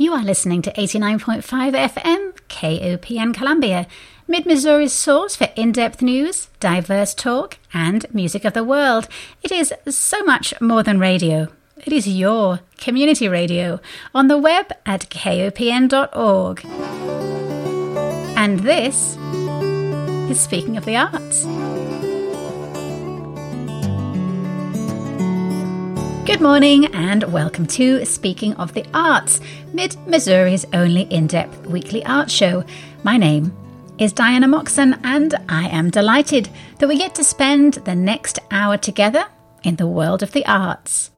You are listening to 89.5 FM, KOPN Columbia, Mid Missouri's source for in depth news, diverse talk, and music of the world. It is so much more than radio. It is your community radio on the web at kopn.org. And this is Speaking of the Arts. Good morning and welcome to Speaking of the Arts, Mid Missouri's only in depth weekly art show. My name is Diana Moxon, and I am delighted that we get to spend the next hour together in the world of the arts.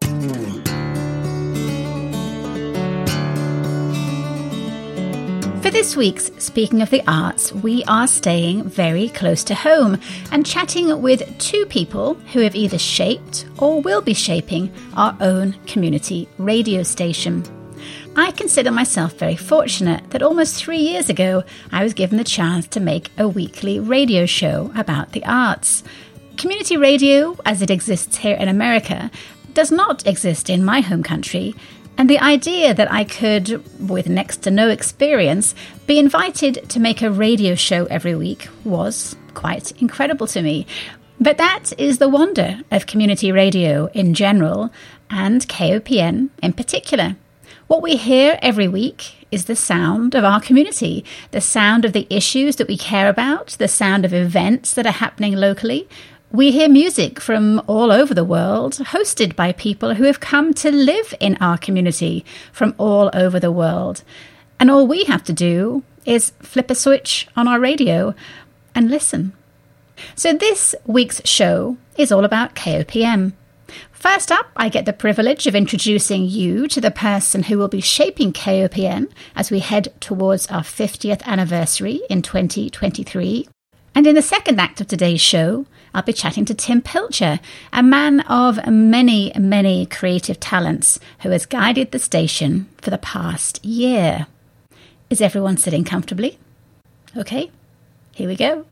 For this week's Speaking of the Arts, we are staying very close to home and chatting with two people who have either shaped or will be shaping our own community radio station. I consider myself very fortunate that almost three years ago I was given the chance to make a weekly radio show about the arts. Community radio, as it exists here in America, does not exist in my home country, and the idea that I could, with next to no experience, be invited to make a radio show every week was quite incredible to me. But that is the wonder of community radio in general, and KOPN in particular. What we hear every week is the sound of our community, the sound of the issues that we care about, the sound of events that are happening locally, we hear music from all over the world, hosted by people who have come to live in our community from all over the world. And all we have to do is flip a switch on our radio and listen. So, this week's show is all about KOPN. First up, I get the privilege of introducing you to the person who will be shaping KOPN as we head towards our 50th anniversary in 2023. And in the second act of today's show, I'll be chatting to Tim Pilcher, a man of many, many creative talents who has guided the station for the past year. Is everyone sitting comfortably? Okay, here we go.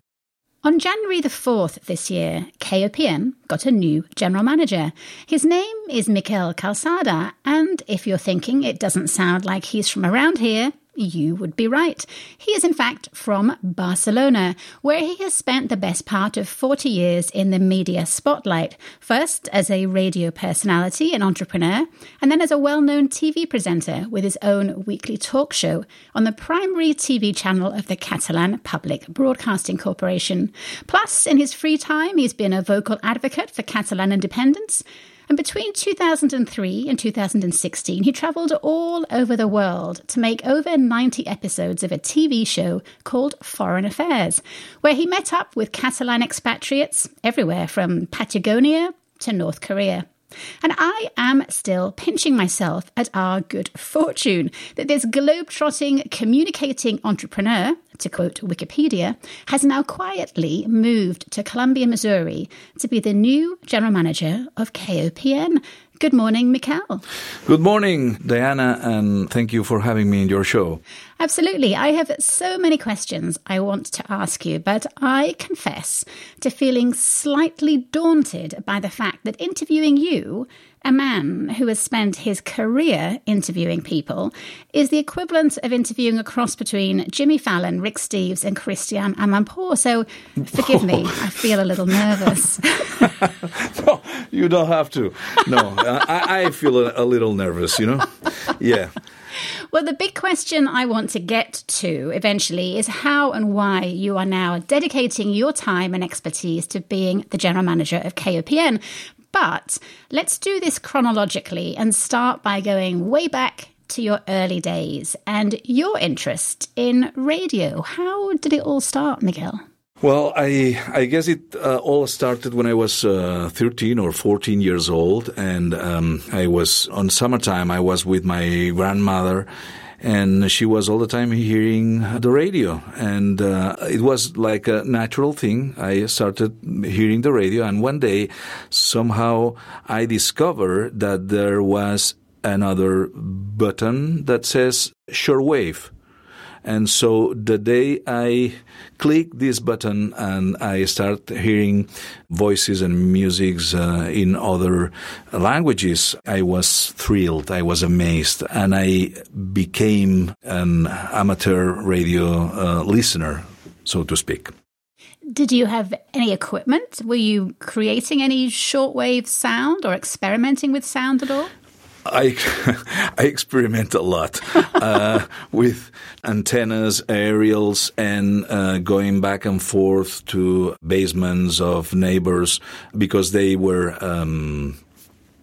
On January the 4th this year, KOPN got a new general manager. His name is Miquel Calçada, and if you're thinking it doesn't sound like he's from around here, you would be right. He is, in fact, from Barcelona, where he has spent the best part of 40 years in the media spotlight, first as a radio personality and entrepreneur, and then as a well known TV presenter with his own weekly talk show on the primary TV channel of the Catalan Public Broadcasting Corporation. Plus, in his free time, he's been a vocal advocate for Catalan independence and between 2003 and 2016, he travelled all over the world to make over 90 episodes of a TV show called Foreign Affairs, where he met up with Catalan expatriates everywhere from Patagonia to North Korea. And I am still pinching myself at our good fortune that this globe-trotting, communicating entrepreneur, to quote Wikipedia, has now quietly moved to Columbia, Missouri to be the new general manager of KOPN. Good morning, Miquel. Good morning, Diana, and thank you for having me in your show. Absolutely. I have so many questions I want to ask you, but I confess to feeling slightly daunted by the fact that interviewing you a man who has spent his career interviewing people is the equivalent of interviewing a cross between Jimmy Fallon, Rick Steves, and Christiane Amanpour. So forgive me, oh. I feel a little nervous. no, you don't have to. No, I, I feel a, a little nervous, you know? Yeah. Well, the big question I want to get to eventually is how and why you are now dedicating your time and expertise to being the general manager of KOPN. But let's do this chronologically and start by going way back to your early days and your interest in radio. How did it all start, Miguel? Well, I I guess it uh, all started when I was uh, 13 or 14 years old, and um, I was on summertime. I was with my grandmother, and she was all the time hearing the radio, and uh, it was like a natural thing. I started hearing the radio, and one day, somehow, I discovered that there was another button that says shortwave And so the day I click this button and I start hearing voices and musics uh, in other languages, I was thrilled. I was amazed, and I became an amateur radio uh, listener, so to speak. Did you have any equipment? Were you creating any shortwave sound or experimenting with sound at all? I I experiment a lot uh, with antennas, aerials, and uh, going back and forth to basements of neighbors because they were. Um,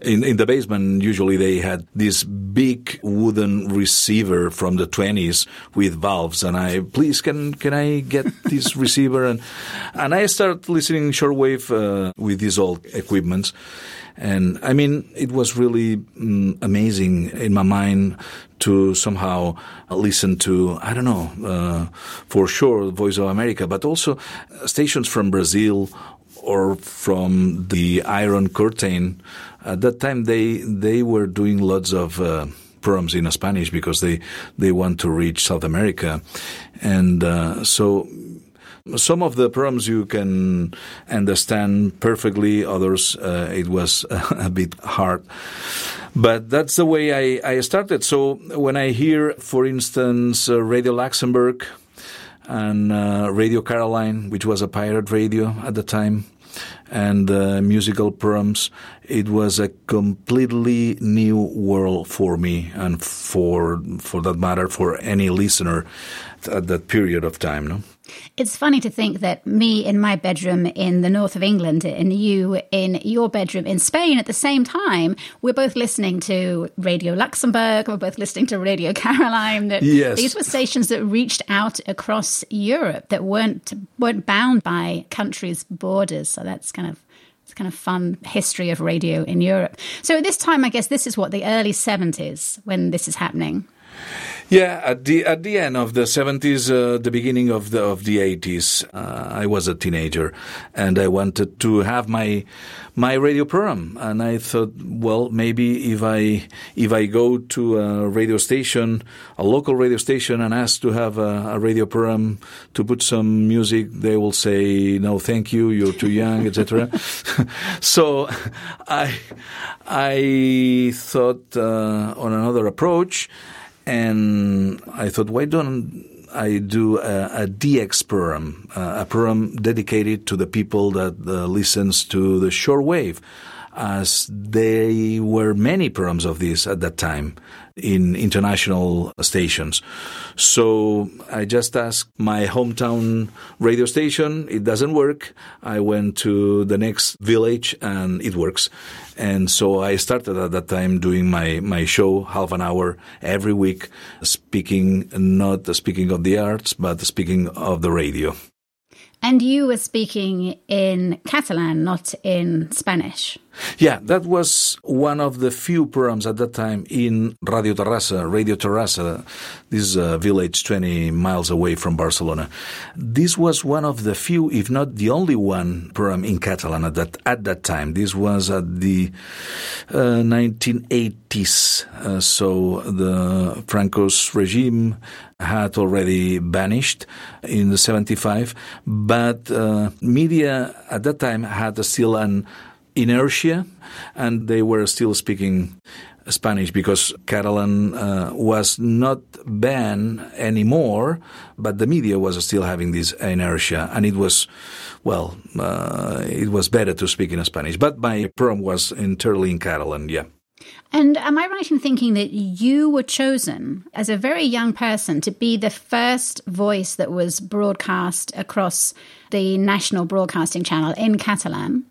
in, in the basement, usually they had this big wooden receiver from the 20s with valves. And I, please, can, can I get this receiver? And, and I started listening shortwave, uh, with these old equipments. And I mean, it was really mm, amazing in my mind to somehow listen to, I don't know, uh, for sure, Voice of America, but also stations from Brazil or from the Iron Curtain. At that time, they they were doing lots of uh, programs in Spanish because they they want to reach South America, and uh, so. Some of the programs you can understand perfectly, others uh, it was a bit hard. But that's the way I, I started. So when I hear, for instance, uh, Radio Luxembourg and uh, Radio Caroline, which was a pirate radio at the time, and uh, musical programs, it was a completely new world for me and for for that matter for any listener at that period of time. No. It's funny to think that me in my bedroom in the north of England and you in your bedroom in Spain at the same time, we're both listening to Radio Luxembourg, we're both listening to Radio Caroline. That yes. These were stations that reached out across Europe that weren't weren't bound by countries' borders. So that's kind of it's kind of fun history of radio in Europe. So at this time, I guess this is what the early 70s when this is happening. Yeah, at the at the end of the seventies, uh, the beginning of the of the eighties, uh, I was a teenager, and I wanted to have my my radio program, and I thought, well, maybe if I if I go to a radio station, a local radio station, and ask to have a, a radio program to put some music, they will say, no, thank you, you're too young, etc. so, I I thought uh, on another approach and I thought, why don't I do a, a DX program, uh, a program dedicated to the people that uh, listens to the shortwave, as there were many programs of this at that time in international stations. So I just asked my hometown radio station. It doesn't work. I went to the next village and it works. And so I started at that time doing my, my show, half an hour every week, speaking, not speaking of the arts, but speaking of the radio. And you were speaking in Catalan, not in Spanish. Yeah, that was one of the few programs at that time in Radio Terrassa, Radio Terrassa, this uh, village 20 miles away from Barcelona. This was one of the few, if not the only one program in Catalan at that, at that time. This was at the uh, 1980s. Uh, so the Franco's regime had already vanished in the 75, but uh, media at that time had still an inertia and they were still speaking Spanish because Catalan uh, was not banned anymore, but the media was still having this inertia, and it was, well, uh, it was better to speak in Spanish. But my program was entirely in Catalan, yeah. And am I right in thinking that you were chosen as a very young person to be the first voice that was broadcast across the national broadcasting channel in Catalan?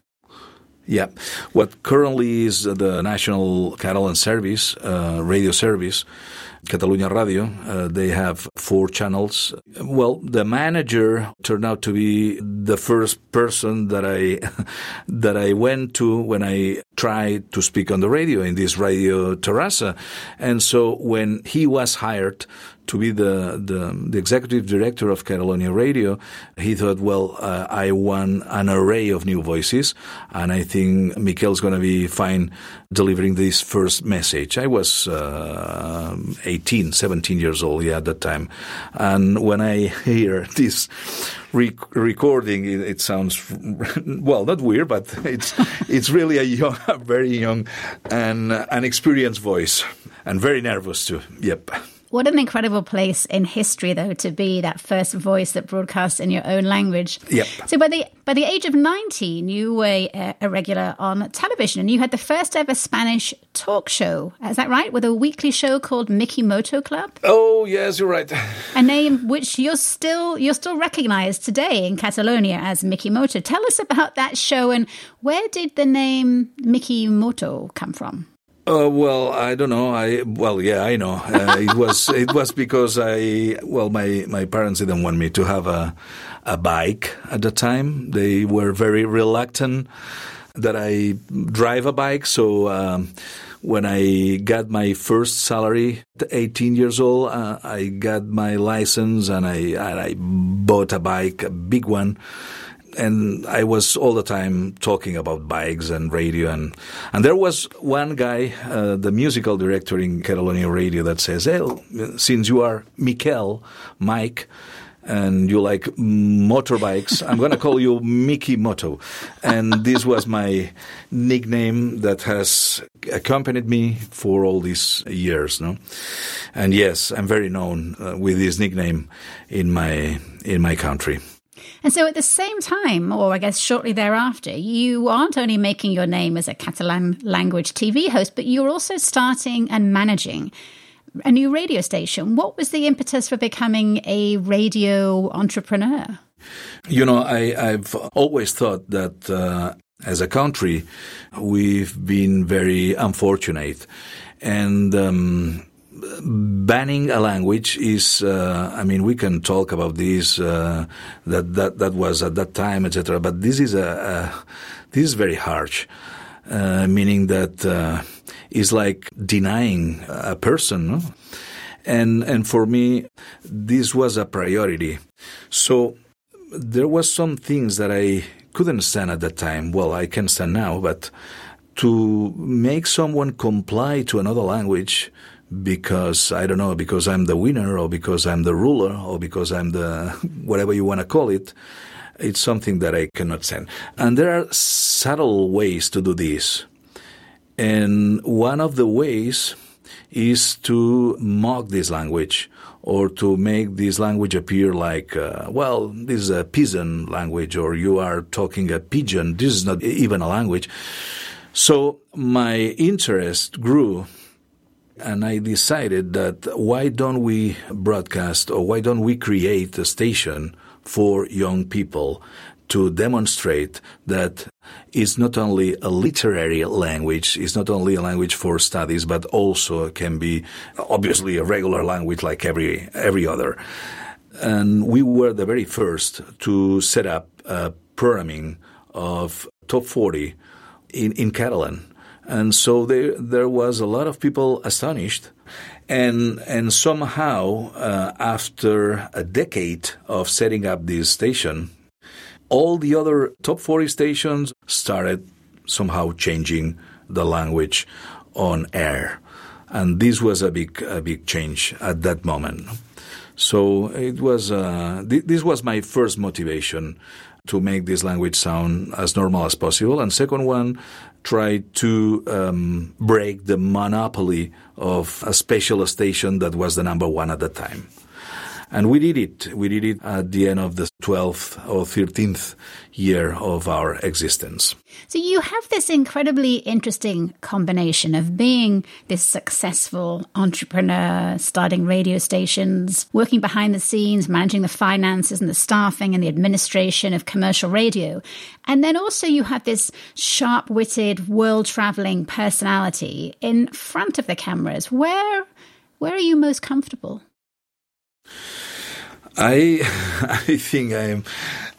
Yeah. What currently is the National Catalan Service, uh, radio service, Catalunya Radio. Uh, they have four channels. Well, the manager turned out to be the first person that I that I went to when I tried to speak on the radio in this Radio Terrassa, and so when he was hired to be the, the, the, executive director of Catalonia Radio, he thought, well, uh, I want an array of new voices, and I think Miquel's going to be fine delivering this first message. I was uh, 18, 17 years old yeah, at that time. And when I hear this re- recording, it, it, sounds, well, not weird, but it's, it's really a young, a very young and uh, an experienced voice and very nervous too. Yep. What an incredible place in history, though, to be that first voice that broadcasts in your own language. Yep. So by the by the age of nineteen, you were a, a regular on television, and you had the first ever Spanish talk show. Is that right? With a weekly show called Miki Moto Club. Oh yes, you're right. A name which you're still you're still recognised today in Catalonia as Miki Moto. Tell us about that show and where did the name Miki Moto come from? Uh, well, I don't know. I well, yeah, I know. Uh, it was it was because I well, my my parents didn't want me to have a a bike at the time. They were very reluctant that I drive a bike. So um, when I got my first salary, 18 years old, uh, I got my license and I and I bought a bike, a big one and I was all the time talking about bikes and radio, and and there was one guy, uh, the musical director in Catalonia Radio, that says, "Hey, since you are Miquel, Mike." And you like motorbikes. I'm going to call you Miki Moto. And this was my nickname that has accompanied me for all these years. No? And yes, I'm very known uh, with this nickname in my, in my country. And so at the same time, or I guess shortly thereafter, you aren't only making your name as a Catalan language TV host, but you're also starting and managing a new radio station. What was the impetus for becoming a radio entrepreneur? You know, I, have always thought that uh, as a country, we've been very unfortunate. And um, banning a language is, uh, I mean, we can talk about this, uh, that, that, that was at that time, etc. But this is a, a, this is very harsh, uh, meaning that, uh, it's like denying a person, no? And, and for me, this was a priority. So there was some things that I couldn't stand at that time. Well, I can stand now, but to make someone comply to another language, because I don't know, because I'm the winner or because I'm the ruler or because I'm the whatever you want to call it. It's something that I cannot stand. And there are subtle ways to do this. And one of the ways is to mock this language or to make this language appear like, uh, well, this is a pigeon language or you are talking a pigeon. This is not even a language. So my interest grew and I decided that why don't we broadcast or why don't we create a station for young people to demonstrate that it's not only a literary language, it's not only a language for studies, but also can be obviously a regular language like every, every other. And we were the very first to set up a programming of top 40 in, in Catalan and so there there was a lot of people astonished, and and somehow uh, after a decade of setting up this station, all the other top forty stations started somehow changing the language on air, and this was a big a big change at that moment. So it was uh, th- this was my first motivation to make this language sound as normal as possible. And second one, try to um, break the monopoly of a special station that was the number one at the time. And we did it. We did it at the end of the 12th or 13th year of our existence. So you have this incredibly interesting combination of being this successful entrepreneur, starting radio stations, working behind the scenes, managing the finances and the staffing and the administration of commercial radio. And then also you have this sharp witted, world traveling personality in front of the cameras. Where, where are you most comfortable? I I think I'm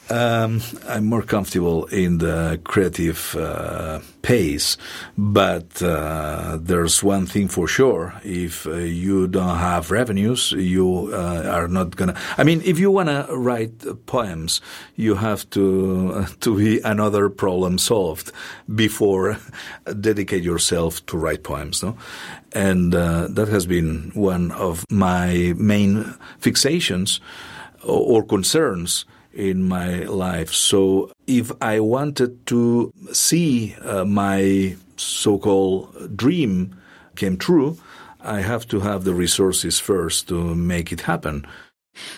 Um, I'm more comfortable in the creative uh, pace, but uh, there's one thing for sure: if uh, you don't have revenues, you uh, are not gonna. I mean, if you wanna write poems, you have to to be another problem solved before dedicate yourself to write poems. No, and uh, that has been one of my main fixations or, or concerns in my life. So if I wanted to see uh, my so-called dream came true, I have to have the resources first to make it happen.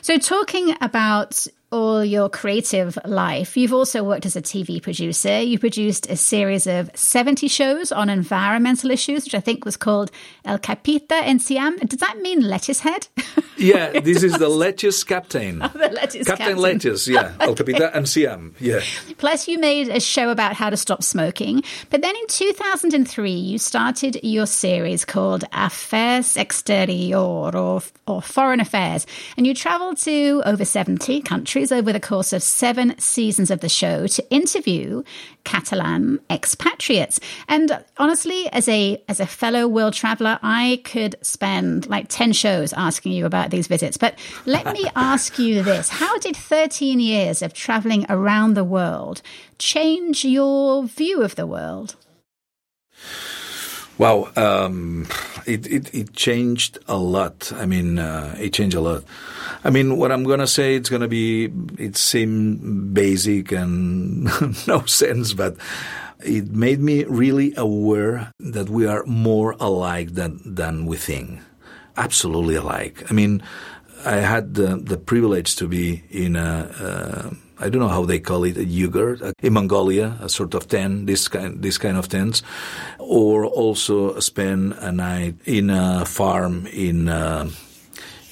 So, talking about all your creative life, you've also worked as a TV producer. You produced a series of 70 shows on environmental issues, which I think was called El Capità Enciam. Does that mean lettuce head? Yeah, this is the lettuce captain. Oh, the lettuce captain. captain. lettuce, yeah. El Capita en Siam, yeah. Plus, you made a show about how to stop smoking. But then in 2003, you started your series called Afers Exteriors or, or Foreign Affairs. And you traveled to over 70 countries over the course of seven seasons of the show to interview Catalan expatriates. And honestly, as a as a fellow world traveler, I could spend like 10 shows asking you about these visits. But let me ask you this. How did 13 years of traveling around the world change your view of the world? Wow, um, it, it, it changed a lot. I mean, uh, it changed a lot. I mean, what I'm gonna say, it's gonna be, it seems basic and no sense, but it made me really aware that we are more alike than than we think. Absolutely alike. I mean, I had the, the privilege to be in a. Uh, I don't know how they call it, a yogurt in Mongolia, a sort of tent, this kind, this kind of tents, or also spend a night in a farm in uh,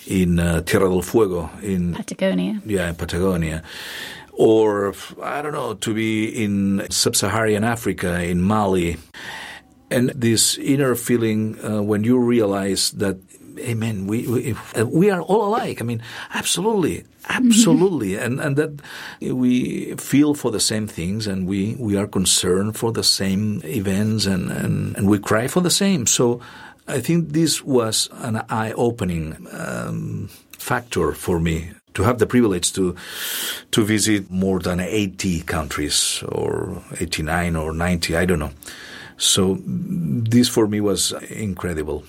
in uh, Tierra del Fuego in Patagonia. Yeah, in Patagonia. Or I don't know to be in sub-Saharan Africa in Mali, and this inner feeling uh, when you realize that amen. We we, we are all alike. I mean absolutely. Absolutely. And and that we feel for the same things and we we are concerned for the same events and and, and we cry for the same. So i think this was an eye opening um, factor for me to have the privilege to to visit more than 80 countries or 89 or 90 i don't know. So this for me was incredible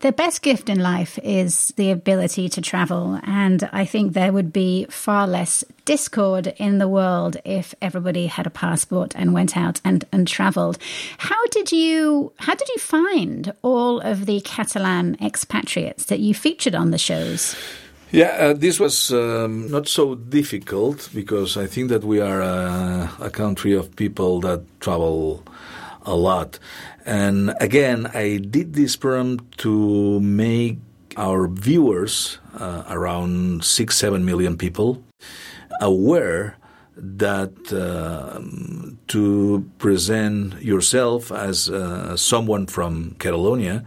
the best gift in life is the ability to travel. And I think there would be far less discord in the world if everybody had a passport and went out and, and traveled. How did you how did you find all of the Catalan expatriates that you featured on the shows? Yeah, uh, this was um, not so difficult because I think that we are a, a country of people that travel a lot. And again, I did this program to make our viewers, uh, around six, seven million people, aware that uh, to present yourself as uh, someone from Catalonia,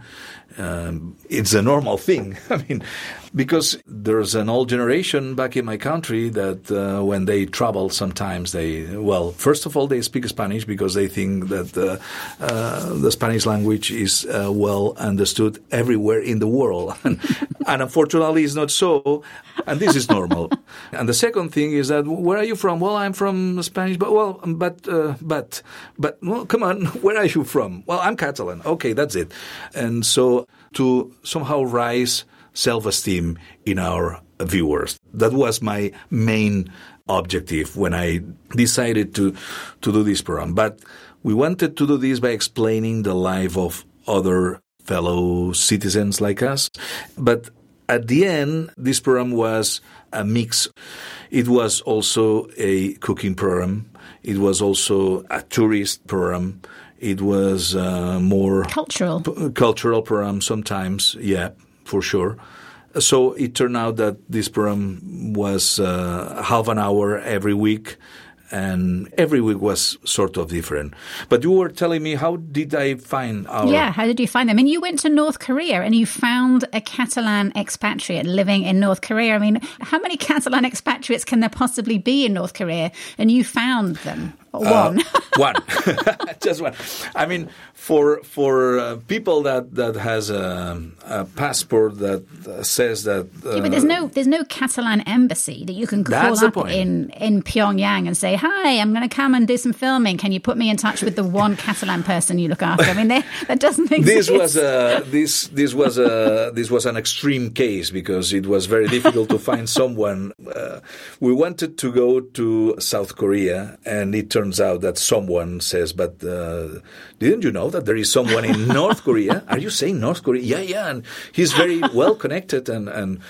um, it's a normal thing. I mean, because there's an old generation back in my country that uh, when they travel, sometimes they, well, first of all, they speak Spanish because they think that uh, uh, the Spanish language is uh, well understood everywhere in the world. and, and unfortunately, it's not so. And this is normal. and the second thing is that where are you from? Well, I'm from Spanish, but well, but uh, but but well, come on, where are you from? Well, I'm Catalan. Okay, that's it. And so to somehow rise self-esteem in our viewers. That was my main objective when I decided to to do this program. But we wanted to do this by explaining the life of other fellow citizens like us. But at the end, this program was a mix. It was also a cooking program. It was also a tourist program. It was uh, more cultural p- cultural program sometimes. Yeah, for sure. So it turned out that this program was uh, half an hour every week, and every week was sort of different. But you were telling me, how did I find our. Yeah, how did you find them? I mean, you went to North Korea and you found a Catalan expatriate living in North Korea. I mean, how many Catalan expatriates can there possibly be in North Korea? And you found them. One. Uh, one. Just one. I mean, for for uh, people that that has a, a passport that uh, says that. Uh, yeah, but there's no there's no Catalan embassy that you can call up in in Pyongyang and say, "Hi, I'm going to come and do some filming. Can you put me in touch with the one Catalan person you look after?" I mean, they, that doesn't exist. This was a this this was a this was an extreme case because it was very difficult to find someone. Uh, we wanted to go to South Korea, and it turns out that someone says, "But uh, didn't you know that there is someone in North Korea? Are you saying North Korea? Yeah, yeah." And he's very well connected, and and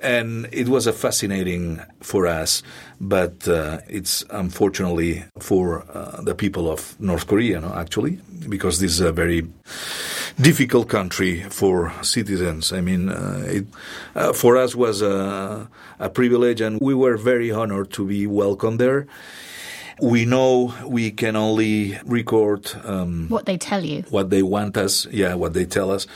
and it was a fascinating for us, but uh, it's unfortunately for uh, the people of North Korea, no, actually, because this is a very difficult country for citizens. I mean, uh, it uh, for us was a, a privilege, and we were very honored to be welcomed there. We know we can only record um, what they tell you, what they want us, yeah, what they tell us.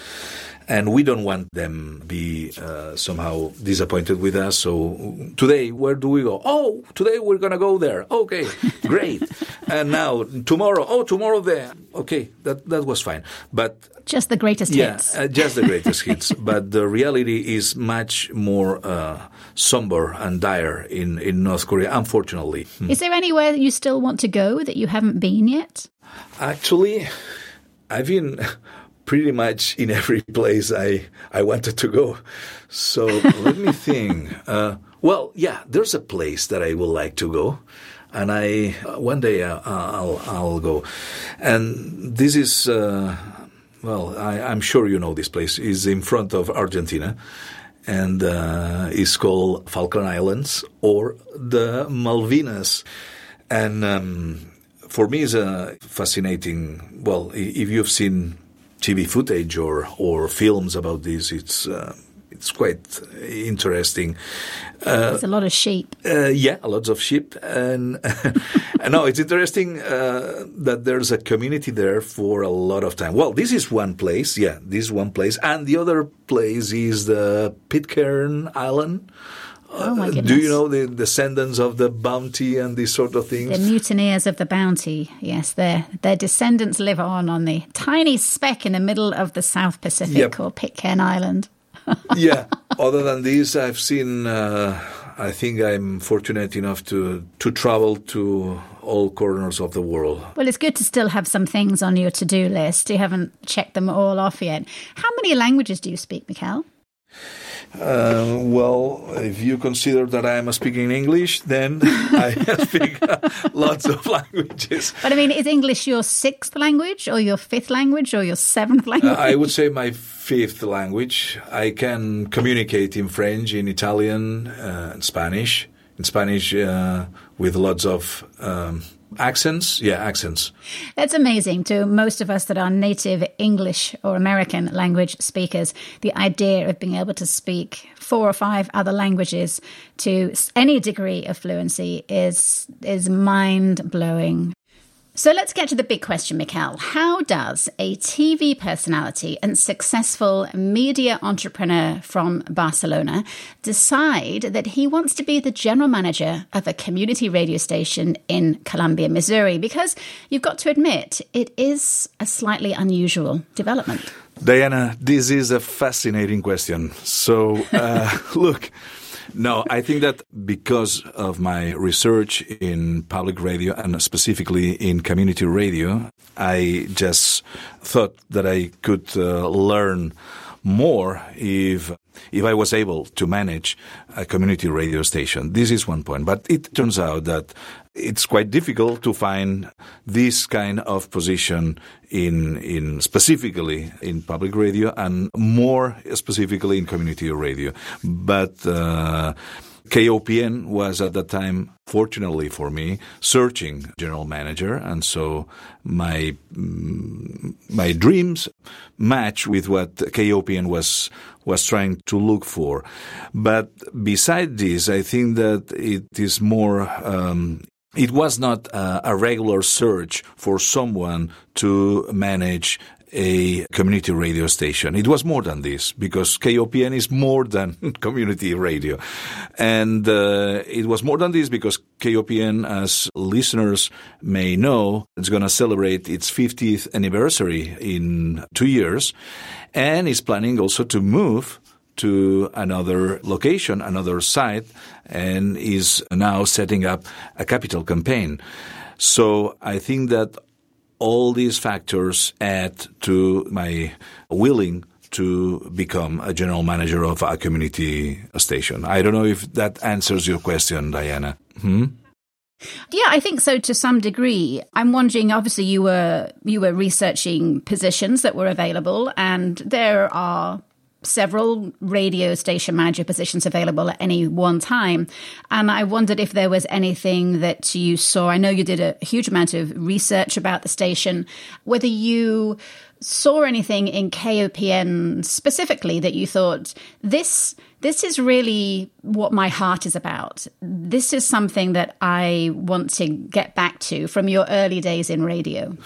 And we don't want them be uh, somehow disappointed with us. So today, where do we go? Oh, today we're gonna go there. Okay, great. and now tomorrow, oh, tomorrow there. Okay, that that was fine. But just the greatest yeah, hits. Uh, just the greatest hits. But the reality is much more uh, somber and dire in, in North Korea, unfortunately. Hmm. Is there anywhere that you still want to go that you haven't been yet? Actually, I've been pretty much in every place I, I wanted to go. So let me think. Uh, well, yeah, there's a place that I would like to go and I uh, one day uh, I'll I'll go, and this is uh, well, I, am sure you know this place, is in front of Argentina and uh, is called Falkland Islands or the Malvinas. And um, for me, it's a fascinating, well, if you've seen TV footage or, or films about this, it's uh, it's quite interesting. Uh, There's a lot of sheep. Uh, yeah, lots of sheep, and, and no, it's interesting uh, that there's a community there for a lot of time. Well, this is one place, yeah, this is one place, and the other place is the Pitcairn Island. Oh my goodness. Uh, do you know the descendants of the bounty and these sort of things? The mutineers of the bounty, yes. Their, their descendants live on on the tiny speck in the middle of the South Pacific yep. called Pitcairn Island yeah. Other than these, I've seen. Uh, I think I'm fortunate enough to to travel to all corners of the world. Well, it's good to still have some things on your to do list. You haven't checked them all off yet. How many languages do you speak, Miquel? Uh, well, if you consider that I am speaking English, then I speak lots of languages. But I mean, is English your sixth language, or your fifth language, or your seventh language? Uh, I would say my fifth language. I can communicate in French, in Italian, uh, in Spanish. In Spanish, uh, with lots of um, Accents? Yeah, accents. That's amazing to most of us that are native English or American language speakers. The idea of being able to speak four or five other languages to any degree of fluency is is mind blowing. So let's get to the big question, Miquel. How does a TV personality and successful media entrepreneur from Barcelona decide that he wants to be the general manager of a community radio station in Columbia, Missouri? Because you've got to admit, it is a slightly unusual development. Diana, this is a fascinating question. So, uh, look. No, I think that because of my research in public radio and specifically in community radio, I just thought that I could uh, learn more if if I was able to manage a community radio station. This is one point. But it turns out that it's quite difficult to find this kind of position in in specifically in public radio and more specifically in community radio. But uh, KOPN was at that time, fortunately for me, searching general manager, and so my mm, my dreams match with what KOPN was was trying to look for. But beside this, I think that it is more um, it was not uh, a regular search for someone to manage a community radio station. It was more than this because KOPN is more than community radio. And uh, it was more than this because KOPN, as listeners may know, is going to celebrate its 50th anniversary in two years and is planning also to move to another location, another site, and is now setting up a capital campaign. So I think that all these factors add to my willing to become a general manager of a community station. I don't know if that answers your question, Diana. Hmm? Yeah, I think so to some degree. I'm wondering obviously you were you were researching positions that were available and there are several radio station manager positions available at any one time. And I wondered if there was anything that you saw. I know you did a huge amount of research about the station, whether you saw anything in KOPN specifically that you thought this this is really what my heart is about. This is something that I want to get back to from your early days in radio.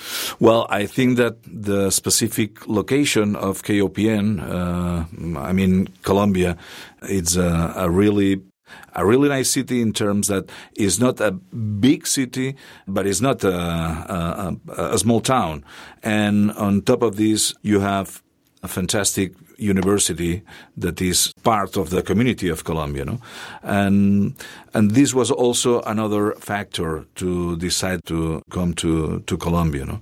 Well, I think that the specific location of KOPN, uh, I mean, Columbia, it's a, a really a really nice city in terms that is not a big city, but it's not a, a, a, small town. And on top of this, you have a fantastic university that is part of the community of Columbia, no? and and this was also another factor to decide to come to to Columbia, no?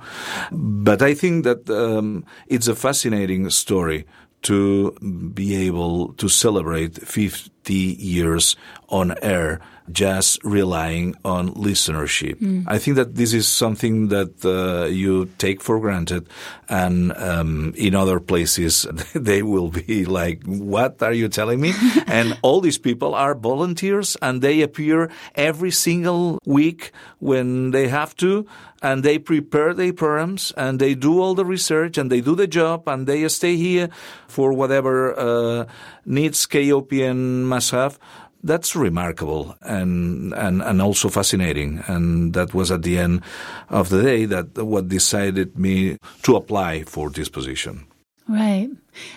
But I think that um, it's a fascinating story to be able to celebrate 50 years on air just relying on listenership. Mm. I think that this is something that uh, you take for granted, and um, in other places they will be like, "What are you telling me?" and all these people are volunteers, and they appear every single week when they have to, and they prepare their programs, and they do all the research, and they do the job, and they stay here for whatever uh, needs KOPN must have that's remarkable and, and, and also fascinating. And that was at the end of the day that what decided me to apply for this position. Right.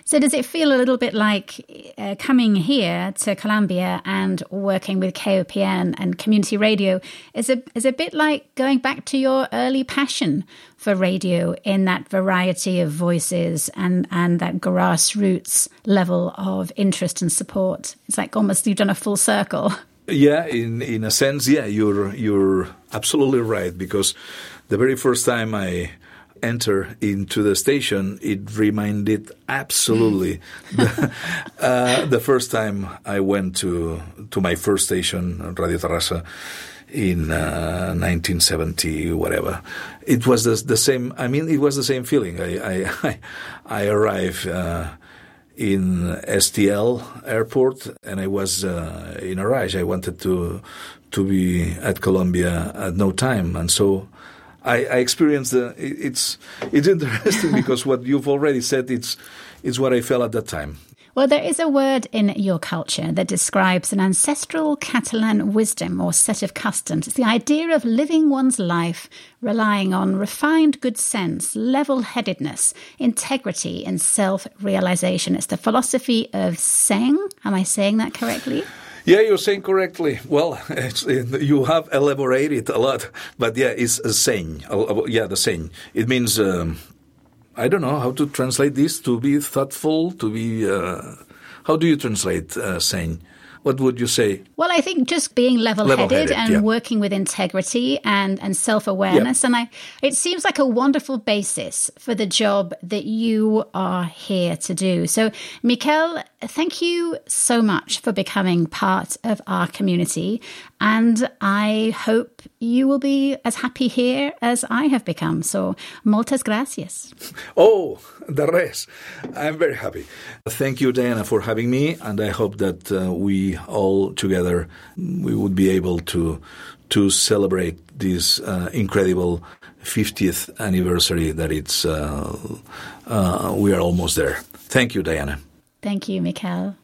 So, does it feel a little bit like uh, coming here to Columbia and working with KOPN and community radio is a is a bit like going back to your early passion for radio in that variety of voices and and that grassroots level of interest and support? It's like almost you've done a full circle. Yeah, in in a sense, yeah, you're you're absolutely right because the very first time I enter into the station, it reminded absolutely the, uh, the, first time I went to to my first station, Radio Terrassa, in uh, 1970, whatever. It was the, the, same. I mean, it was the same feeling. I I, I arrived. Uh, in STL airport, and I was uh, in a rush. I wanted to to be at Columbia at no time, and so I, I experienced the, it's it's interesting because what you've already said it's it's what I felt at that time. Well, there is a word in your culture that describes an ancestral Catalan wisdom or set of customs. It's the idea of living one's life relying on refined good sense, level headedness, integrity, and self realization. It's the philosophy of Seny. Am I saying that correctly? Yeah, you're saying correctly. Well, you have elaborated a lot, but yeah, it's a seny. Yeah, the seny. It means um, I don't know how to translate this. To be thoughtful, to be. Uh, how do you translate uh, seny? What would you say? Well, I think just being level-headed, and yeah. working with integrity and, and self-awareness. Yeah. And I, it seems like a wonderful basis for the job that you are here to do. So, Miquel, thank you so much for becoming part of our community. And I hope you will be as happy here as I have become. So, muchas gracias. Oh, the rest. I'm very happy. Thank you, Diana, for having me. And I hope that uh, we all together we would be able to to celebrate this uh, incredible 50th anniversary that it's uh, uh, we are almost there. Thank you, Diana. Thank you, Miquel.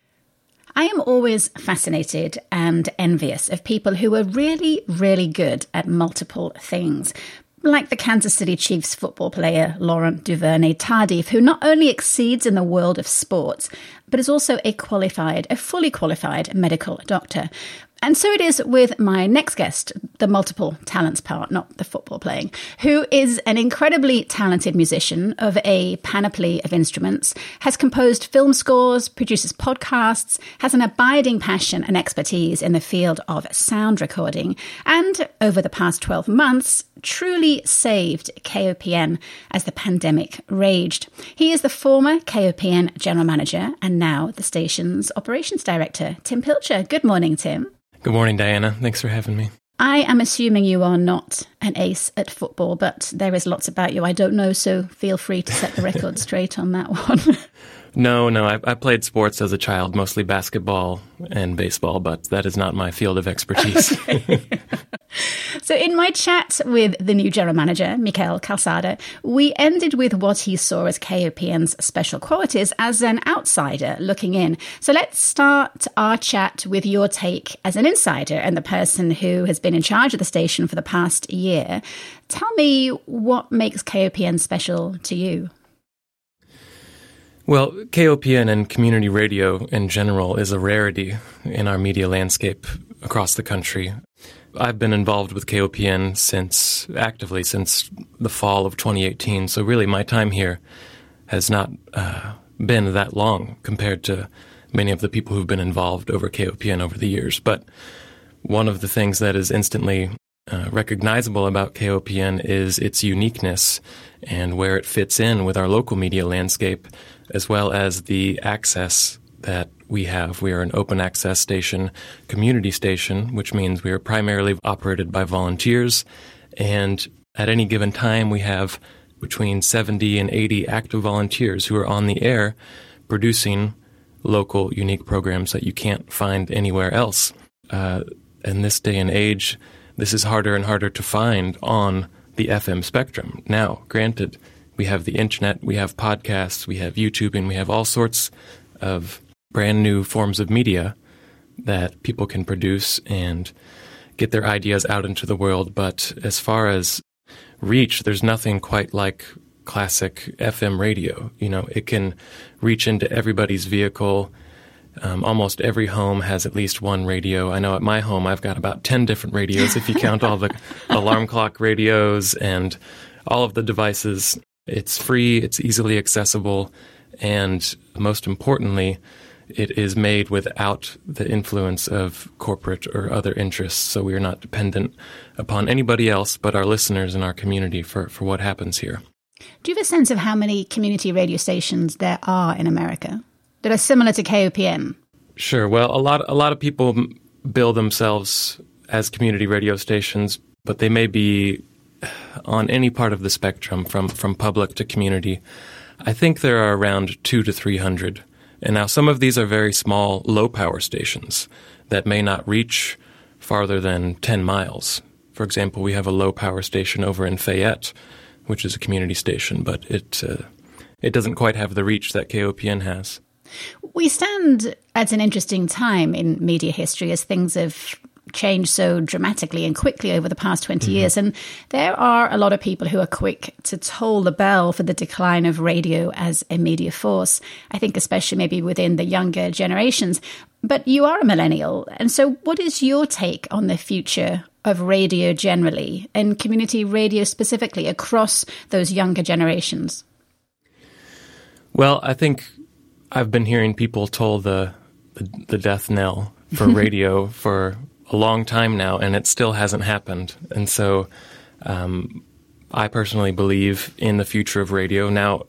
I am always fascinated and envious of people who are really, really good at multiple things. Like the Kansas City Chiefs football player Laurent Duvernay Tardif, who not only exceeds in the world of sports, but is also a qualified, a fully qualified medical doctor. And so it is with my next guest, the multiple talents part, not the football playing, who is an incredibly talented musician of a panoply of instruments, has composed film scores, produces podcasts, has an abiding passion and expertise in the field of sound recording, and over the past 12 months, truly saved KOPN as the pandemic raged. He is the former KOPN general manager and now the station's operations director, Tim Pilcher. Good morning, Tim. Good morning, Diana. Thanks for having me. I am assuming you are not an ace at football, but there is lots about you I don't know, so feel free to set the record straight on that one. No, no. I, I, played sports as a child, mostly basketball and baseball, but that is not my field of expertise. so, in my chat with the new general manager, Miquel Calçada, we ended with what he saw as KOPN's special qualities as an outsider looking in. So, let's start our chat with your take as an insider and the person who has been in charge of the station for the past year. Tell me what makes KOPN special to you. Well, KOPN and community radio in general is a rarity in our media landscape across the country. I've been involved with KOPN since actively since the fall of 2018. So really, my time here has not uh, been that long compared to many of the people who've been involved over KOPN over the years. But one of the things that is instantly uh, recognizable about KOPN is its uniqueness and where it fits in with our local media landscape as well as the access that we have. We are an open access station, community station, which means we are primarily operated by volunteers. And at any given time, we have between 70 and 80 active volunteers who are on the air producing local, unique programs that you can't find anywhere else. Uh, in this day and age, this is harder and harder to find on the FM spectrum. Now, granted, we have the internet, we have podcasts, we have YouTube, and we have all sorts of brand new forms of media that people can produce and get their ideas out into the world. But as far as reach, there's nothing quite like classic FM radio. You know, it can reach into everybody's vehicle. Um, almost every home has at least one radio. I know at my home I've got about 10 different radios if you count all the alarm clock radios and all of the devices it's free, it's easily accessible, and most importantly, it is made without the influence of corporate or other interests. So we are not dependent upon anybody else but our listeners and our community for, for what happens here. Do you have a sense of how many community radio stations there are in America that are similar to KOPN? Sure. Well, a lot a lot of people bill themselves as community radio stations, but they may be on any part of the spectrum from, from public to community, I think there are around two to 300. And now some of these are very small, low power stations that may not reach farther than 10 miles. For example, we have a low power station over in Fayette, which is a community station, but it, uh, it doesn't quite have the reach that KOPN has. We stand at an interesting time in media history as things have changed so dramatically and quickly over the past 20 mm-hmm. years. And there are a lot of people who are quick to toll the bell for the decline of radio as a media force. I think, especially maybe within the younger generations. But you are a millennial. And so, what is your take on the future of radio generally and community radio specifically across those younger generations? Well, I think I've been hearing people toll the, the, the death knell for radio for a long time now, and it still hasn't happened. And so, um, I personally believe in the future of radio. Now,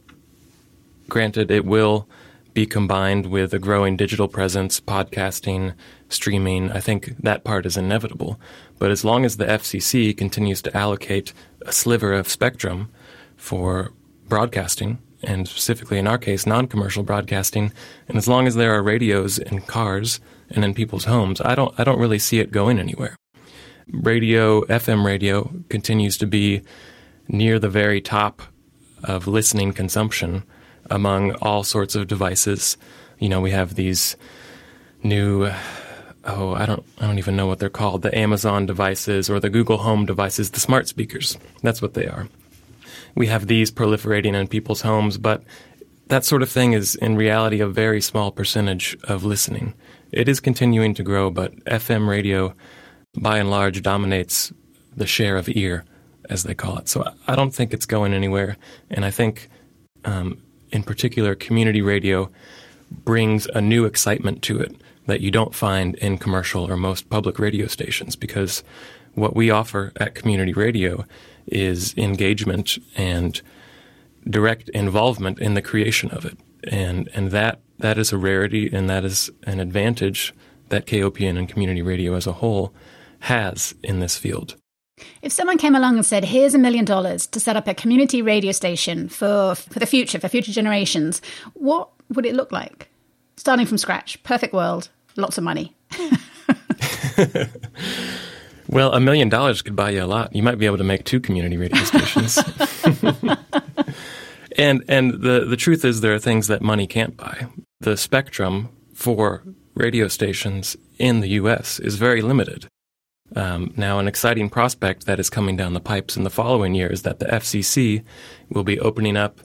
granted, it will be combined with a growing digital presence, podcasting, streaming. I think that part is inevitable. But as long as the FCC continues to allocate a sliver of spectrum for broadcasting, and specifically in our case, non commercial broadcasting, and as long as there are radios in cars and in people's homes, I don't I don't really see it going anywhere. Radio, FM radio continues to be near the very top of listening consumption among all sorts of devices. You know, we have these new oh, I don't I don't even know what they're called, the Amazon devices or the Google Home devices, the smart speakers. That's what they are. We have these proliferating in people's homes, but that sort of thing is in reality a very small percentage of listening. It is continuing to grow, but FM radio by and large dominates the share of ear, as they call it. So I don't think it's going anywhere. And I think, um, in particular, community radio brings a new excitement to it that you don't find in commercial or most public radio stations because what we offer at community radio is engagement and direct involvement in the creation of it. And and that that is a rarity and that is an advantage that KOPN and community radio as a whole has in this field. If someone came along and said, "Here's a million dollars to set up a community radio station for for the future, for future generations," what would it look like? Starting from scratch, perfect world, lots of money. well, a million dollars could buy you a lot. You might be able to make two community radio stations. and and the the truth is there are things that money can't buy. The spectrum for radio stations in the U.S. is very limited. Um, now, an exciting prospect that is coming down the pipes in the following year is that the FCC will be opening up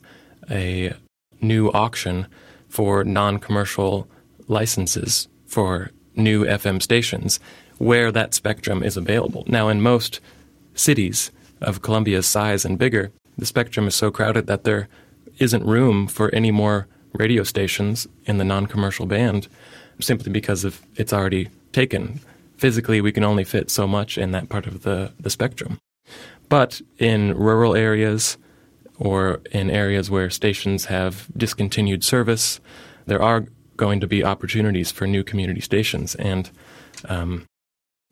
a new auction for non-commercial licenses for new FM stations where that spectrum is available. Now, in most cities of Columbia's size and bigger, the spectrum is so crowded that there isn't room for any more radio stations in the non commercial band simply because of it's already taken. Physically, we can only fit so much in that part of the, the spectrum. But in rural areas or in areas where stations have discontinued service, there are going to be opportunities for new community stations. And um,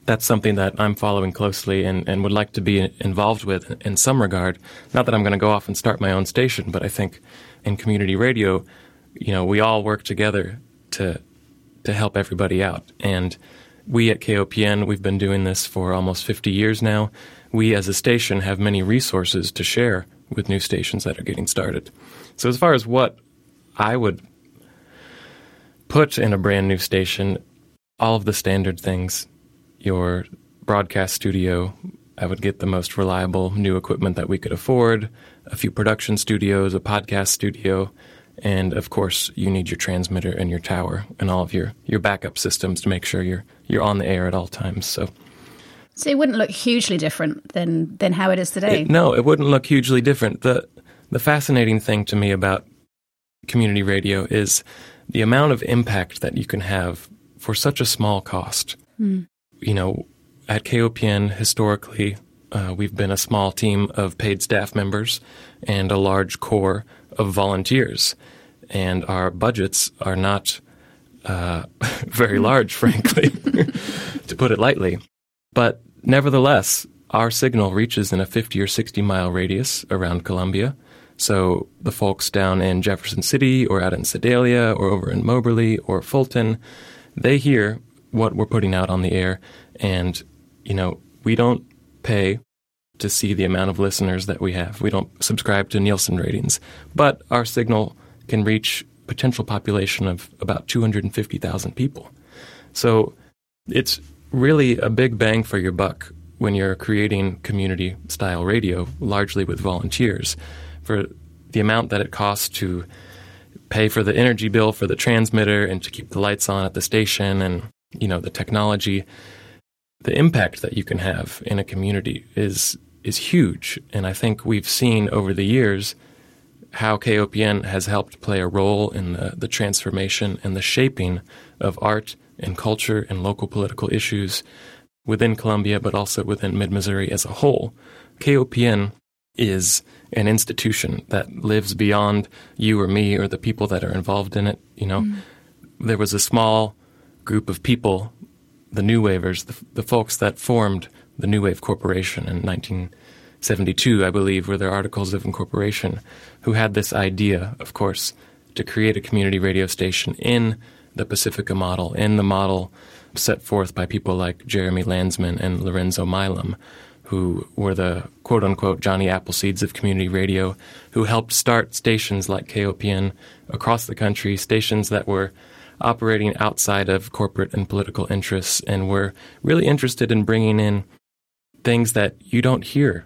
that's something that I'm following closely and, and would like to be involved with in some regard. Not that I'm going to go off and start my own station, but I think in community radio, you know, we all work together to to help everybody out. And we at KOPN, we've been doing this for almost 50 years now. We as a station have many resources to share with new stations that are getting started. So as far as what I would put in a brand new station, all of the standard things your broadcast studio. I would get the most reliable new equipment that we could afford, a few production studios, a podcast studio, and of course, you need your transmitter and your tower and all of your, your backup systems to make sure you're you're on the air at all times. So So it wouldn't look hugely different than than how it is today. It, no, it wouldn't look hugely different. The the fascinating thing to me about community radio is the amount of impact that you can have for such a small cost. Mm you know, at KOPN historically, uh, we've been a small team of paid staff members and a large core of volunteers, and our budgets are not uh, very large, frankly, to put it lightly. But nevertheless, our signal reaches in a 50 or 60 mile radius around Columbia. So the folks down in Jefferson City or out in Sedalia or over in Moberly or Fulton, they hear what we're putting out on the air. And, you know, we don't pay to see the amount of listeners that we have. We don't subscribe to Nielsen ratings, but our signal can reach potential population of about 250,000 people. So it's really a big bang for your buck when you're creating community style radio, largely with volunteers, for the amount that it costs to pay for the energy bill for the transmitter and to keep the lights on at the station and you know the technology the impact that you can have in a community is is huge and i think we've seen over the years how KOPN has helped play a role in the, the transformation and the shaping of art and culture and local political issues within Columbia, but also within mid Missouri as a whole. KOPN is an institution that lives beyond you or me or the people that are involved in it. You know, mm. there was a small group of people, the New Wavers, the, the folks that formed the New Wave Corporation in 1972, I believe, were their articles of incorporation, who had this idea, of course, to create a community radio station in the Pacifica model, in the model set forth by people like Jeremy Lansman and Lorenzo Milam, who were the quote unquote Johnny Appleseeds of community radio, who helped start stations like KOPN across the country, stations that were operating outside of corporate and political interests, and we're really interested in bringing in things that you don't hear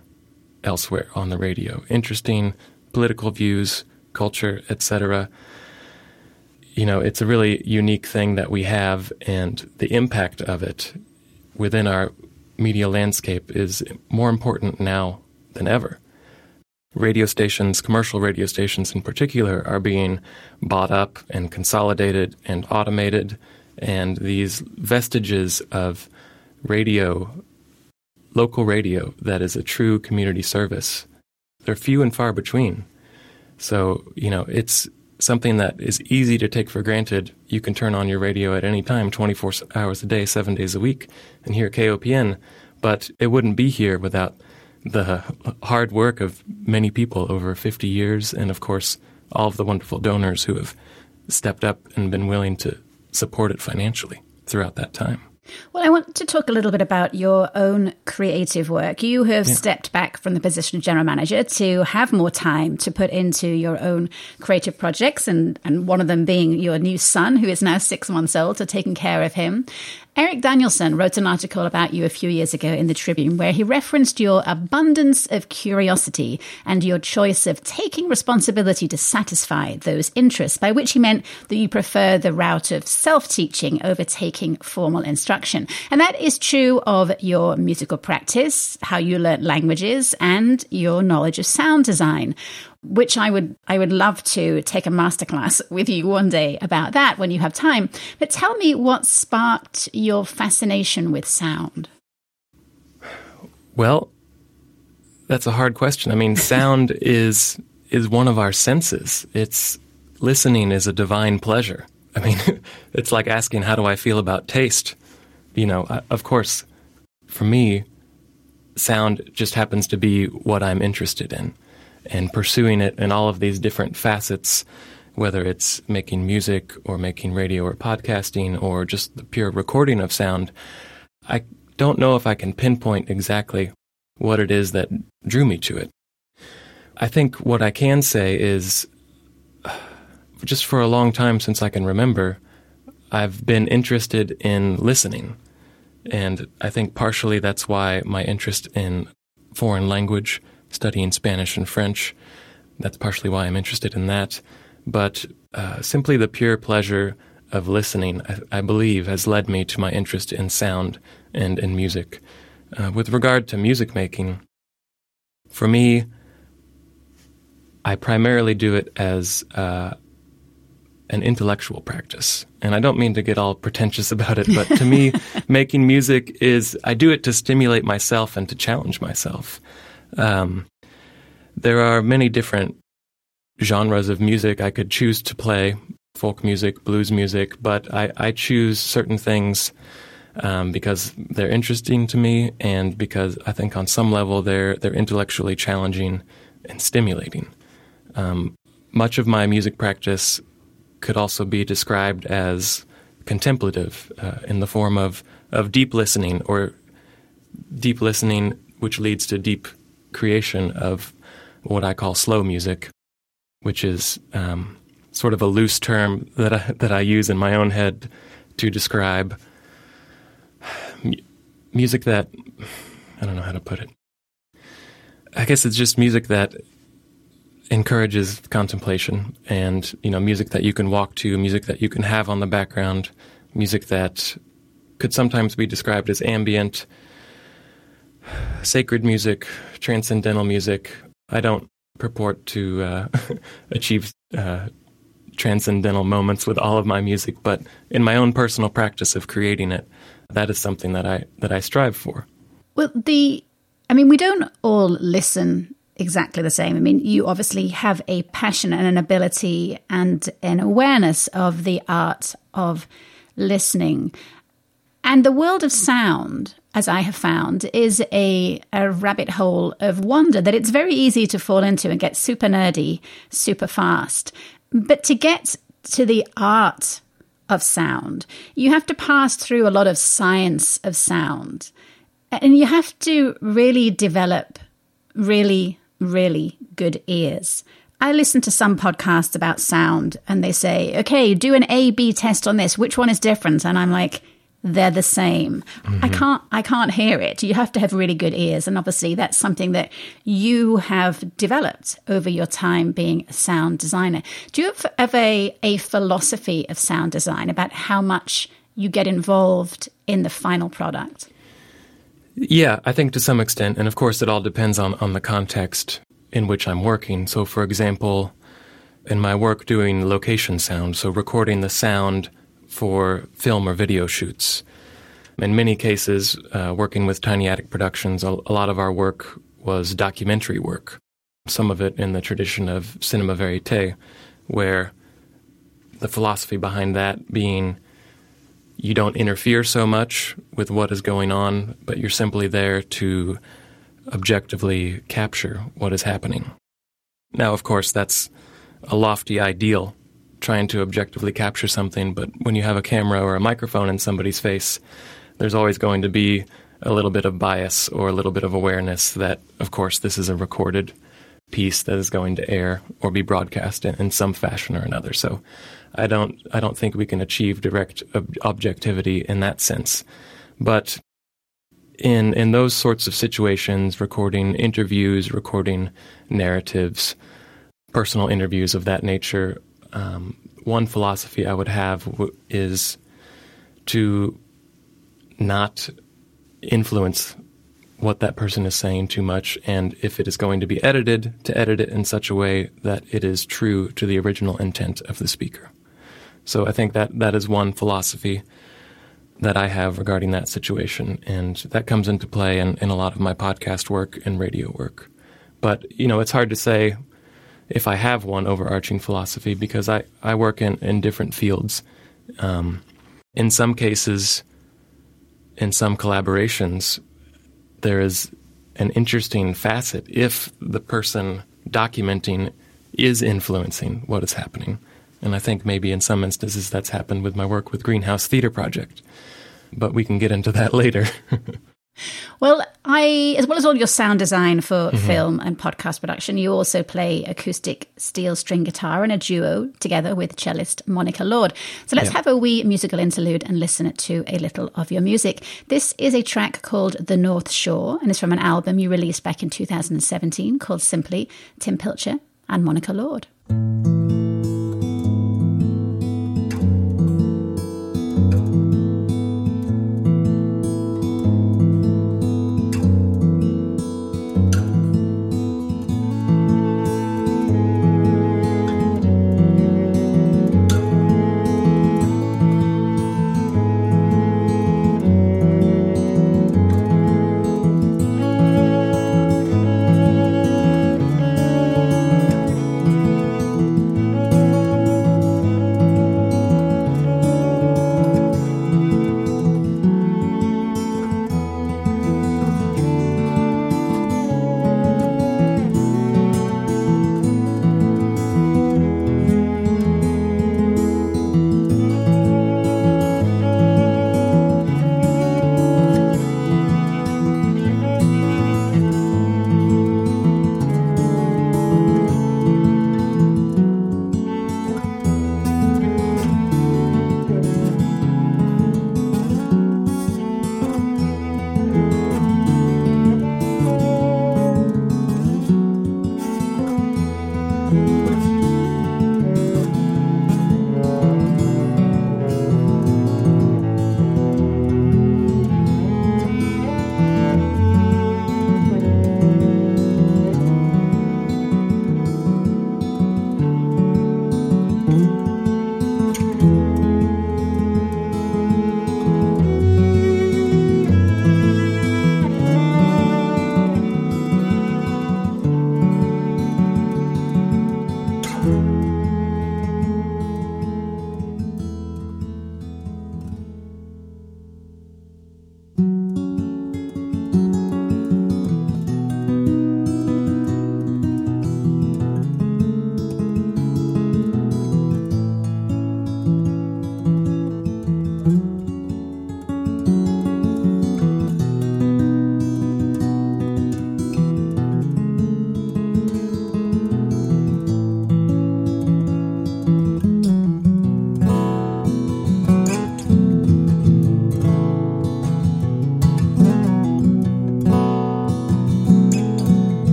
elsewhere on the radio. Interesting political views, culture, etc. You know, it's a really unique thing that we have, and the impact of it within our media landscape is more important now than ever. Radio stations, commercial radio stations in particular, are being bought up and consolidated and automated, and these vestiges of radio, local radio, that is a true community service, they're few and far between. So, you know, it's something that is easy to take for granted. You can turn on your radio at any time, 24 hours a day, seven days a week, and hear KOPN, but it wouldn't be here without the hard work of many people over 50 years, and of course, all of the wonderful donors who have stepped up and been willing to support it financially throughout that time. Well, I want to talk a little bit about your own creative work. You have yeah. stepped back from the position of general manager to have more time to put into your own creative projects, and, and one of them being your new son, who is now six months old, so taking care of him. Eric Danielson wrote an article about you a few years ago in the Tribune where he referenced your abundance of curiosity and your choice of taking responsibility to satisfy those interests, by which he meant that you prefer the route of self teaching over taking formal instruction. And that is true of your musical practice, how you learn languages, and your knowledge of sound design which I would I would love to take a masterclass with you one day about that when you have time. But tell me what sparked your fascination with sound. Well, that's a hard question. I mean, sound is is one of our senses. It's listening is a divine pleasure. I mean, it's like asking how do I feel about taste? You know, uh, of course, for me, sound just happens to be what I'm interested in and pursuing it in all of these different facets, whether it's making music or making radio or podcasting or just the pure recording of sound, I don't know if I can pinpoint exactly what it is that drew me to it. I think what I can say is just for a long time since I can remember, I've been interested in listening. And I think partially that's why my interest in foreign language studying Spanish and French. That's partially why I'm interested in that. But uh, simply the pure pleasure of listening, I, I, believe, has led me to my interest in sound and in music. Uh, with regard to music making, for me, I primarily do it as uh, an intellectual practice. And I don't mean to get all pretentious about it, but to me, making music is, I do it to stimulate myself and to challenge myself. Um, there are many different genres of music I could choose to play folk music, blues music, but I, I choose certain things um, because they're interesting to me and because I think on some level they're, they're intellectually challenging and stimulating. Um, much of my music practice could also be described as contemplative uh, in the form of, of deep listening or deep listening, which leads to deep creation of what I call slow music, which is um, sort of a loose term that I, that I use in my own head to describe music that I don't know how to put it. I guess it's just music that encourages contemplation and you know music that you can walk to, music that you can have on the background, music that could sometimes be described as ambient, sacred music, transcendental music. I don't purport to uh, achieve uh, transcendental moments with all of my music, but in my own personal practice of creating it, that is something that I that I strive for. Well, the I mean, we don't all listen exactly the same. I mean, you obviously have a passion and an ability and an awareness of the art of listening. And the world of sound, as I have found, is a, a rabbit hole of wonder that it's very easy to fall into and get super nerdy super fast. But to get to the art of sound, you have to pass through a lot of science of sound. And you have to really develop really, really good ears. I listen to some podcasts about sound and they say, okay, do an A B test on this. Which one is different? And I'm like, they're the same. Mm-hmm. I can't I can't hear it. You have to have really good ears and obviously that's something that you have developed over your time being a sound designer. Do you have a, a philosophy of sound design about how much you get involved in the final product? Yeah, I think to some extent. And of course, it all depends on, on the context in which I'm working. So, for example, in my work doing location sound, so recording the sound for film or video shoots. In many cases, uh, working with Tiny Attic Productions, a, a lot of our work was documentary work, some of it in the tradition of cinema verite, where the philosophy behind that being you don't interfere so much with what is going on, but you're simply there to objectively capture what is happening. Now, of course, that's a lofty ideal, trying to objectively capture something, but when you have a camera or a microphone in somebody's face, there's always going to be a little bit of bias or a little bit of awareness that, of course, this is a recorded piece that is going to air or be broadcast in, in some fashion or another. So I don't I don't think we can achieve direct ob- objectivity in that sense. But in in those sorts of situations, recording interviews, recording narratives, personal interviews of that nature, um, one philosophy I would have w- is to not influence what that person is saying too much, and if it is going to be edited, to edit it in such a way that it is true to the original intent of the speaker. So I think that that is one philosophy that I have regarding that situation, and that comes into play in, in a lot of my podcast work and radio work. But you know, it's hard to say if I have one overarching philosophy because I, I work in, in different fields. Um, in some cases, in some collaborations, there is an interesting facet if the person documenting is influencing what is happening. And I think maybe in some instances that's happened with my work with Greenhouse Theater Project. But we can get into that later. Well, I, as well as all your sound design for mm-hmm. film and podcast production, you also play acoustic steel string guitar in a duo together with cellist Monica Lord. So let's have a wee musical interlude and listen to a little of your music. This is a track called The North Shore and it's from an album you released back in 2017 called simply Tim Pilcher and Monica Lord.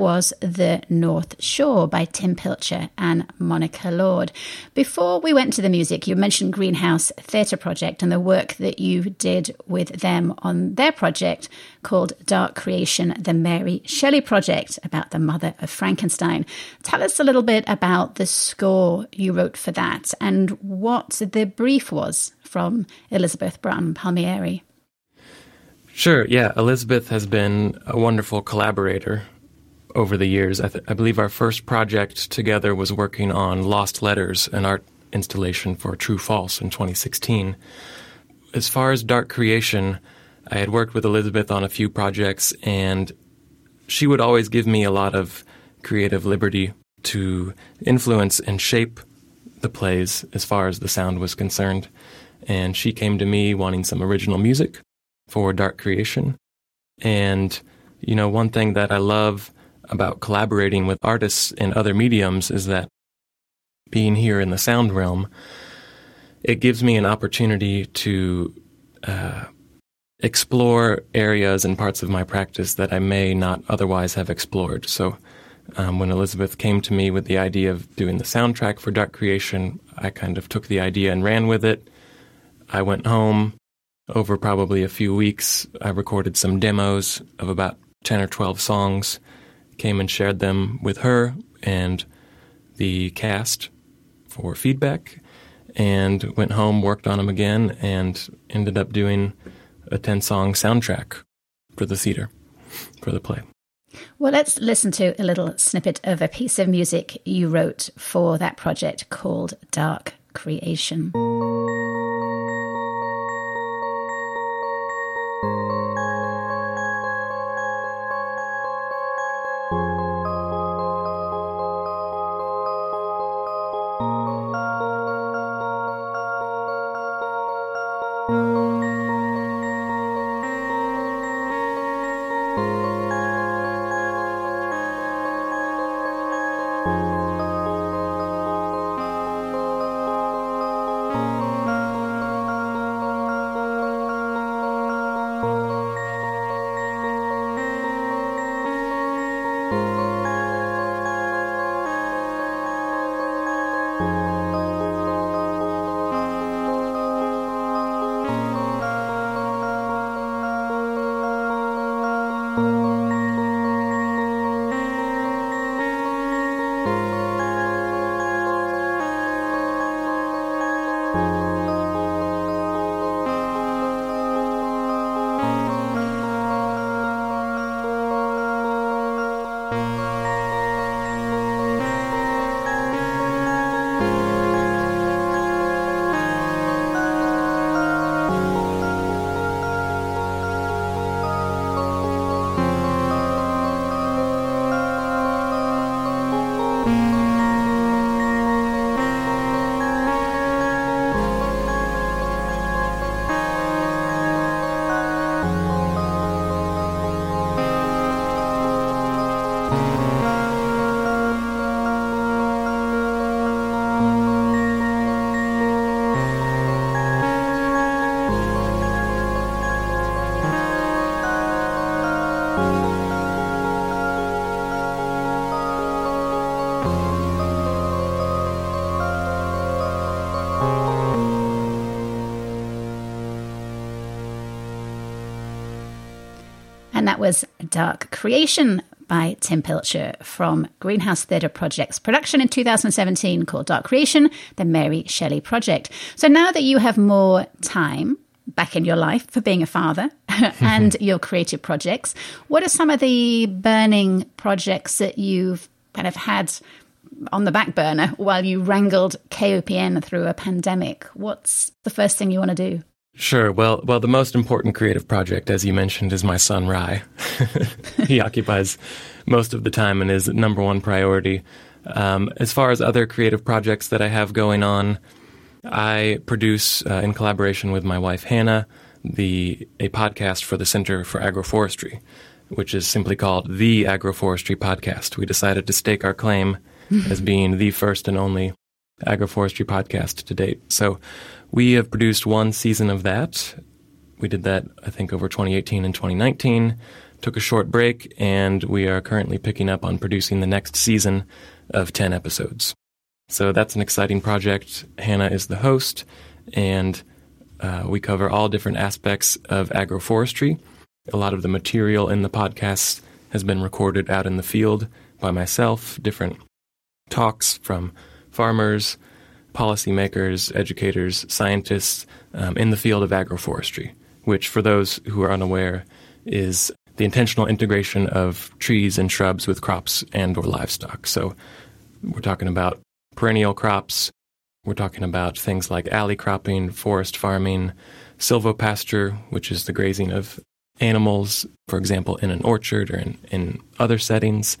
Was The North Shore by Tim Pilcher and Monica Lord. Before we went to the music, you mentioned Greenhouse Theatre Project and the work that you did with them on their project called Dark Creation, the Mary Shelley Project, about the mother of Frankenstein. Tell us a little bit about the score you wrote for that and what the brief was from Elizabeth Brown Palmieri. Sure, yeah. Elizabeth has been a wonderful collaborator over the years. I, th- I, believe our first project together was working on Lost Letters, an art installation for True False in 2016. As far as Dark Creation, I had worked with Elizabeth on a few projects, and she would always give me a lot of creative liberty to influence and shape the plays as far as the sound was concerned. And she came to me wanting some original music for Dark Creation. And, you know, one thing that I love about collaborating with artists in other mediums is that being here in the sound realm, it gives me an opportunity to uh, explore areas and parts of my practice that I may not otherwise have explored. So, um, when Elizabeth came to me with the idea of doing the soundtrack for Dark Creation, I kind of took the idea and ran with it. I went home, over probably a few weeks, I recorded some demos of about 10 or 12 songs, came and shared them with her and the cast for feedback, and went home, worked on them again, and ended up doing a 10 song soundtrack for the theater, for the play. Well, let's listen to a little snippet of a piece of music you wrote for that project called Dark Creation. Dark Creation by Tim Pilcher from Greenhouse Theatre Project's production in 2017 called Dark Creation, the Mary Shelley Project. So now that you have more time back in your life for being a father and your creative projects, what are some of the burning projects that you've kind of had on the back burner while you wrangled KOPN through a pandemic? What's the first thing you want to do? Sure. Well, well, the most important creative project, as you mentioned, is my son Rye. he occupies most of the time and is number one priority. Um, as far as other creative projects that I have going on, I produce uh, in collaboration with my wife Hannah the a podcast for the Center for Agroforestry, which is simply called the Agroforestry Podcast. We decided to stake our claim as being the first and only agroforestry podcast to date. So we have produced one season of that. We did that, I think, over 2018 and 2019. took a short break, and we are currently picking up on producing the next season of 10 episodes. So that's an exciting project. Hannah is the host, and uh, we cover all different aspects of agroforestry. A lot of the material in the podcast has been recorded out in the field by myself, different talks from farmers, policymakers, educators, scientists um, in the field of agroforestry, which, for those who are unaware, is the intentional integration of trees and shrubs with crops and or livestock. So we're talking about perennial crops, we're talking about things like alley cropping, forest farming, silvopasture, which is the grazing of animals, for example, in an orchard or in, in other settings,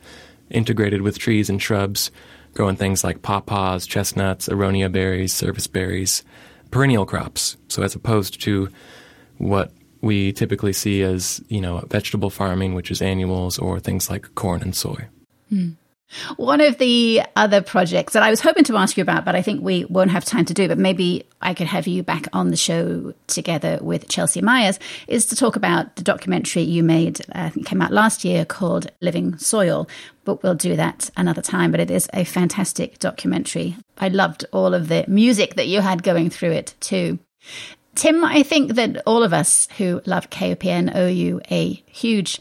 integrated with trees and shrubs, growing things like pawpaws, chestnuts, aronia berries, service berries, perennial crops. So as opposed to what we typically see as, you know, vegetable farming, which is annuals, or things like corn and soy. Mm. One of the other projects that I was hoping to ask you about, but I think we won't have time to do, but maybe I could have you back on the show together with Chelsea Myers, is to talk about the documentary you made, uh, I think came out last year called Living Soil. But we'll do that another time. But it is a fantastic documentary. I loved all of the music that you had going through it too. Tim, I think that all of us who love KOPN owe you a huge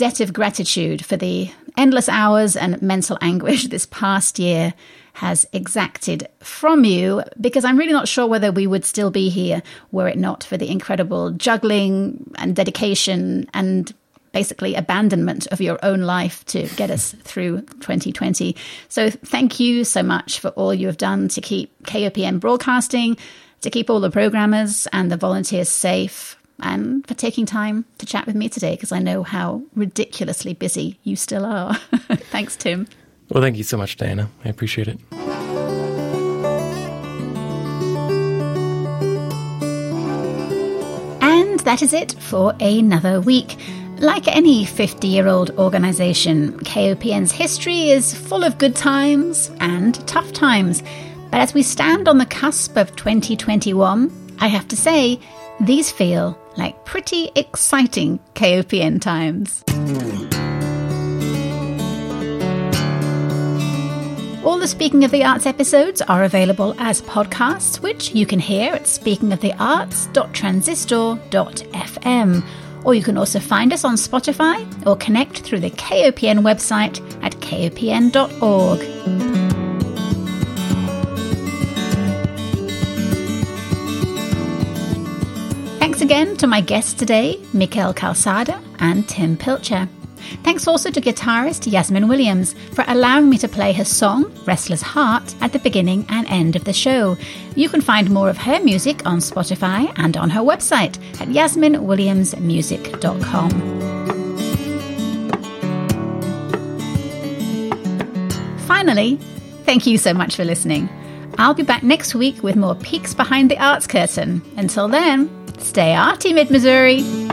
debt of gratitude for the endless hours and mental anguish this past year has exacted from you because I'm really not sure whether we would still be here were it not for the incredible juggling and dedication and basically abandonment of your own life to get us through 2020. So thank you so much for all you have done to keep KOPN broadcasting, to keep all the programmers and the volunteers safe, and for taking time to chat with me today because I know how ridiculously busy you still are. Thanks, Tim. Well, thank you so much, Diana. I appreciate it. And that is it for another week. Like any 50 year old organisation, KOPN's history is full of good times and tough times. But as we stand on the cusp of 2021, I have to say, these feel like pretty exciting KOPN times. All the Speaking of the Arts episodes are available as podcasts, which you can hear at speakingofthearts.transistor.fm. Or you can also find us on Spotify or connect through the KOPN website at kopn.org. again to my guests today, Miquel Calçada and Tim Pilcher. Thanks also to guitarist Yasmin Williams for allowing me to play her song, Restless Heart, at the beginning and end of the show. You can find more of her music on Spotify and on her website at yasminwilliamsmusic.com. Finally, thank you so much for listening. I'll be back next week with more peeks behind the arts curtain. Until then, stay arty, Mid Missouri.